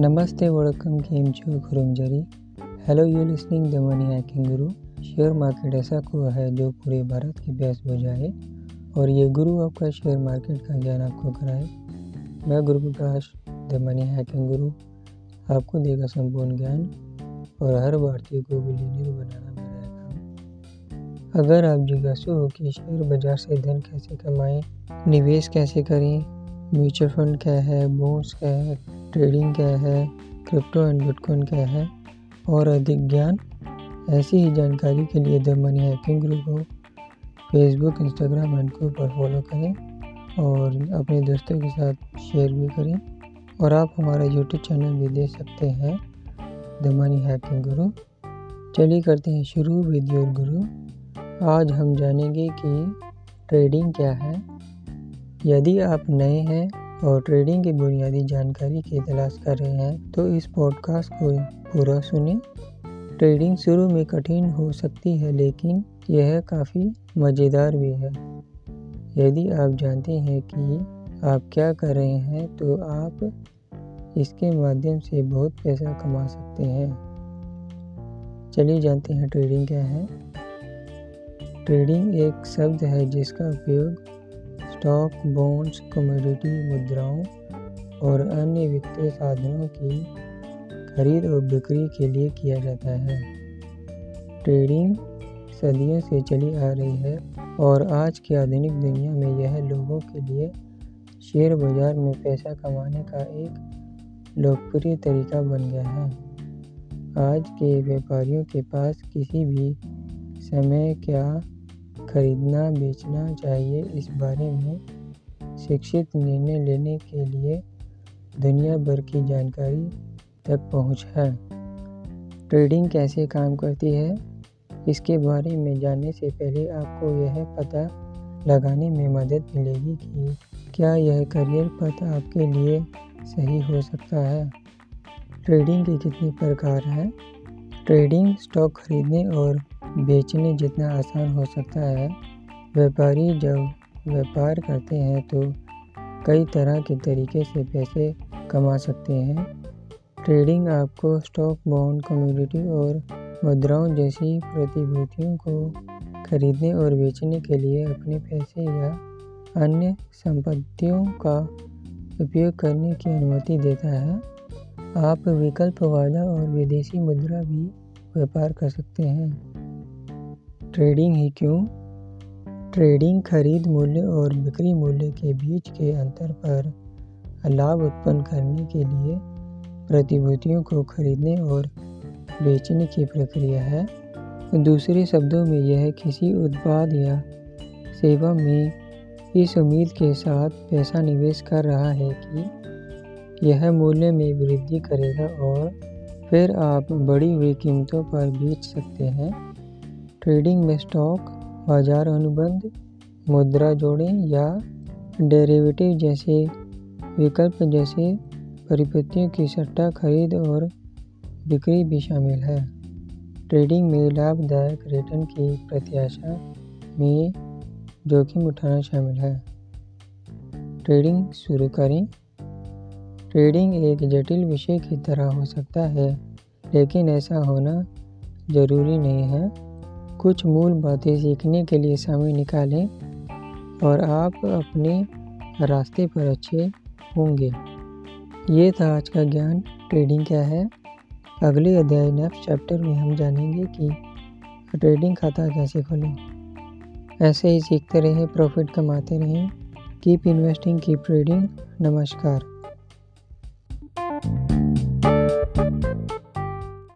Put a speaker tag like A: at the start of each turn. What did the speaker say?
A: नमस्ते welcome welcome चू खुरुम जरी hello you listening the money hacking guru share market ऐसा कुआ है जो पूरे भारत की प्यास बुझाए और ये गुरु आपका शेयर मार्केट का ज्ञान आपको कराए। मैं गुरु प्रकाश द मनी हैकिंग गुरु आपको देगा संपूर्ण ज्ञान और हर भारतीय को बिलीनियर बनाना मेरा काम। अगर आप जिज्ञासु हो कि शेयर बाज़ार से धन कैसे कमाएँ, निवेश कैसे करें म्यूचुअल फंड क्या है बोन्स क्या है ट्रेडिंग क्या है क्रिप्टो एंड बिटकॉइन क्या है, और अधिक ज्ञान, ऐसी ही जानकारी के लिए द मनी हैकिंग ग्रुप को फेसबुक इंस्टाग्राम एंड को पर फॉलो करें और अपने दोस्तों के साथ शेयर भी करें। और आप हमारा यूट्यूब चैनल भी देख सकते हैं द मनी हैकिंग गुरु चलिए करते हैं शुरू विद योर गुरु आज हम जानेंगे कि ट्रेडिंग क्या है। यदि आप नए हैं और ट्रेडिंग की बुनियादी जानकारी की तलाश कर रहे हैं तो इस पॉडकास्ट को पूरा सुनें। ट्रेडिंग शुरू में कठिन हो सकती है, लेकिन यह काफ़ी मज़ेदार भी है। यदि आप जानते हैं कि आप क्या कर रहे हैं तो आप इसके माध्यम से बहुत पैसा कमा सकते हैं। चलिए जानते हैं ट्रेडिंग क्या है। ट्रेडिंग एक शब्द है जिसका उपयोग स्टॉक बॉन्ड्स कमोडिटी मुद्राओं और अन्य वित्तीय साधनों की खरीद और बिक्री के लिए किया जाता है। ट्रेडिंग सदियों से चली आ रही है और आज की आधुनिक दुनिया में यह लोगों के लिए शेयर बाज़ार में पैसा कमाने का एक लोकप्रिय तरीका बन गया है। आज के व्यापारियों के पास किसी भी समय क्या खरीदना, बेचना चाहिए। इस बारे में शिक्षित निर्णय लेने के लिए दुनिया भर की जानकारी तक पहुँच है। ट्रेडिंग कैसे काम करती है? इसके बारे में जानने से पहले आपको यह पता लगाने में मदद मिलेगी कि क्या यह करियर पथ आपके लिए सही हो सकता है। ट्रेडिंग के कितने प्रकार हैं? ट्रेडिंग, स्टॉक खरीदने और बेचने जितना आसान हो सकता है। व्यापारी जब व्यापार करते हैं तो कई तरह के तरीके से पैसे कमा सकते हैं। ट्रेडिंग आपको स्टॉक, बॉन्ड कम्युनिटी और मुद्राओं जैसी प्रतिभूतियों को खरीदने और बेचने के लिए अपने पैसे या अन्य संपत्तियों का उपयोग करने की अनुमति देता है। आप विकल्प वादा और विदेशी मुद्रा भी व्यापार कर सकते हैं। ट्रेडिंग ही क्यों? ट्रेडिंग खरीद मूल्य और बिक्री मूल्य के बीच के अंतर पर लाभ उत्पन्न करने के लिए प्रतिभूतियों को खरीदने और बेचने की प्रक्रिया है। दूसरे शब्दों में यह किसी उत्पाद या सेवा में इस उम्मीद के साथ पैसा निवेश कर रहा है कि यह मूल्य में वृद्धि करेगा और फिर आप बढ़ी हुई कीमतों पर बेच सकते हैं। ट्रेडिंग में स्टॉक, बाज़ार अनुबंध, मुद्रा जोड़ें या डेरिवेटिव जैसे विकल्प जैसे परिपत्तियों की सट्टा खरीद और बिक्री भी शामिल है। ट्रेडिंग में लाभदायक रिटर्न की प्रत्याशा में जोखिम उठाना शामिल है। ट्रेडिंग शुरू करें। ट्रेडिंग एक जटिल विषय की तरह हो सकता है, लेकिन ऐसा होना ज़रूरी नहीं है। कुछ मूल बातें सीखने के लिए समय निकालें और आप अपने रास्ते पर अच्छे होंगे। ये था आज का ज्ञान। ट्रेडिंग क्या है? अगले अध्याय नेक्स्ट चैप्टर में हम जानेंगे कि ट्रेडिंग खाता कैसे खोलें। ऐसे ही सीखते रहें, प्रॉफिट कमाते रहें। Keep investing, keep trading. नमस्कार।